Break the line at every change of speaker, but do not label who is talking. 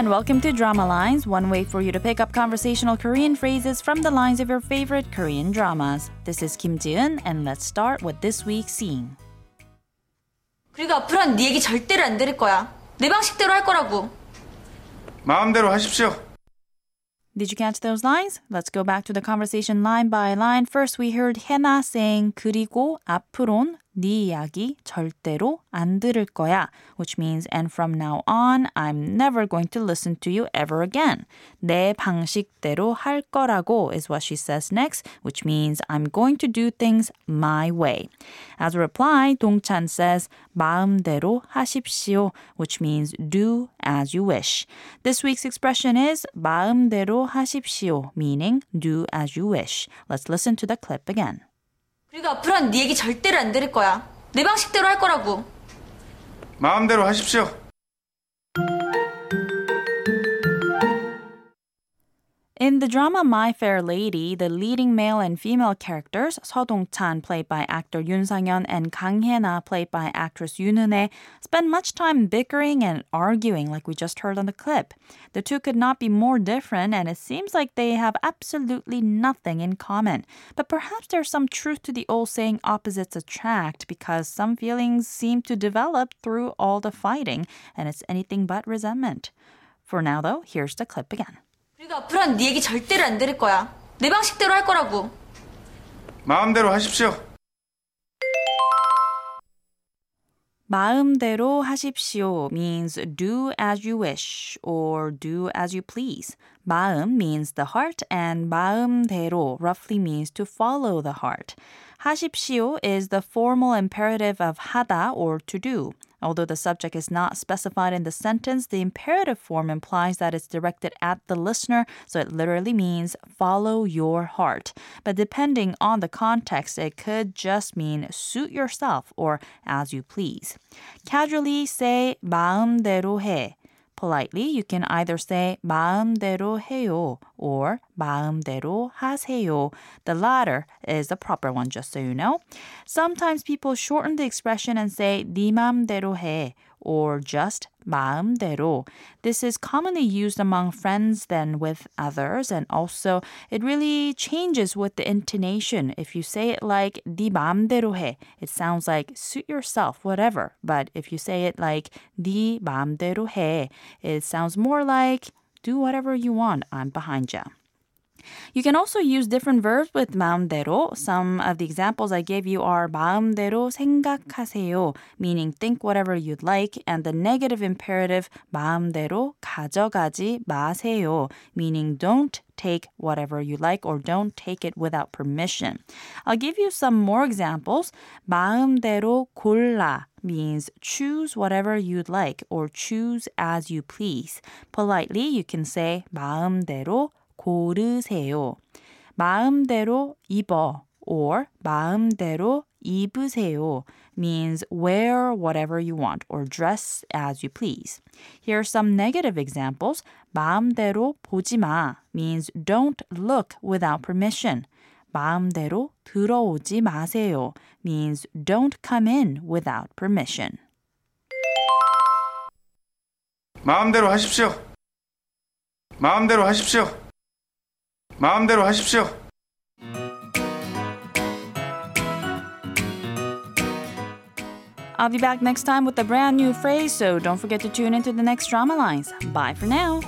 and welcome to Drama Lines, one way for you to pick up conversational Korean phrases from the lines of your favorite Korean dramas. This is Kim Ji-eun, and let's start with this week's scene.
그리고 앞으로는 네 얘기 절대로 안 들을 거야. 내 방식대로 할 거라고.
마음대로 하십시오.
Did you catch those lines? Let's go back to the conversation line by line. First, we heard Hye-na saying 그리고 앞으로는. 네 이야기 절대로 안 들을 거야, which means and from now on, I'm never going to listen to you ever again. 내 방식대로 할 거라고 is what she says next, which means I'm going to do things my way. As a reply, 동찬 says 마음대로 하십시오, which means do as you wish. This week's expression is 마음대로 하십시오, meaning do as you wish. Let's listen to the clip again.
그리고 앞으로는 네 얘기 절대로 안 들을 거야. 내 방식대로 할 거라고.
마음대로 하십시오.
In the drama My Fair Lady, the leading male and female characters, Seo Dong-chan, played by actor Yoon Sang-hyun, and Kang Hye-na, played by actress Yoon Eun-hye, spend much time bickering and arguing like we just heard on the clip. The two could not be more different, and it seems like they have absolutely nothing in common. But perhaps there's some truth to the old saying opposites attract, because some feelings seem to develop through all the fighting, and it's anything but resentment. For now, though, here's the clip again.
그리고 앞으로는 네 얘기 절대로 안 들을 거야. 내 방식대로 할 거라고.
마음대로 하십시오.
마음대로 하십시오 means do as you wish or do as you please. 마음 means the heart and 마음대로 roughly means to follow the heart. 하십시오 is the formal imperative of 하다 or to do. Although the subject is not specified in the sentence, the imperative form implies that it's directed at the listener, so it literally means follow your heart. But depending on the context, it could just mean suit yourself or as you please. Casually say 마음대로 해. Politely, you can either say 마음대로 해요 or 마음대로 하세요. The latter is the proper one, just so you know. Sometimes people shorten the expression and say 네 맘대로 해 or just 마음대로. This is commonly used among friends than with others, and also it really changes with the intonation. If you say it like 네 마음대로 해, it sounds like suit yourself, whatever. But if you say it like 네 마음대로 해, it sounds more like do whatever you want. I'm behind you. You can also use different verbs with 마음대로. Some of the examples I gave you are 마음대로 생각하세요, meaning think whatever you'd like, and the negative imperative 마음대로 가져가지 마세요, meaning don't take whatever you like or don't take it without permission. I'll give you some more examples. 마음대로 골라 means choose whatever you'd like or choose as you please. Politely, you can say 마음대로 고르세요. 마음대로 입어 or 마음대로 입으세요 means wear whatever you want or dress as you please. Here are some negative examples. 마음대로 보지 마 means don't look without permission. 마음대로 들어오지 마세요 means don't come in without permission.
마음대로 하십시오. 마음대로 하십시오. 마음대로 하십시오.
I'll be back next time with a brand new phrase, so don't forget to tune into the next drama lines. Bye for now.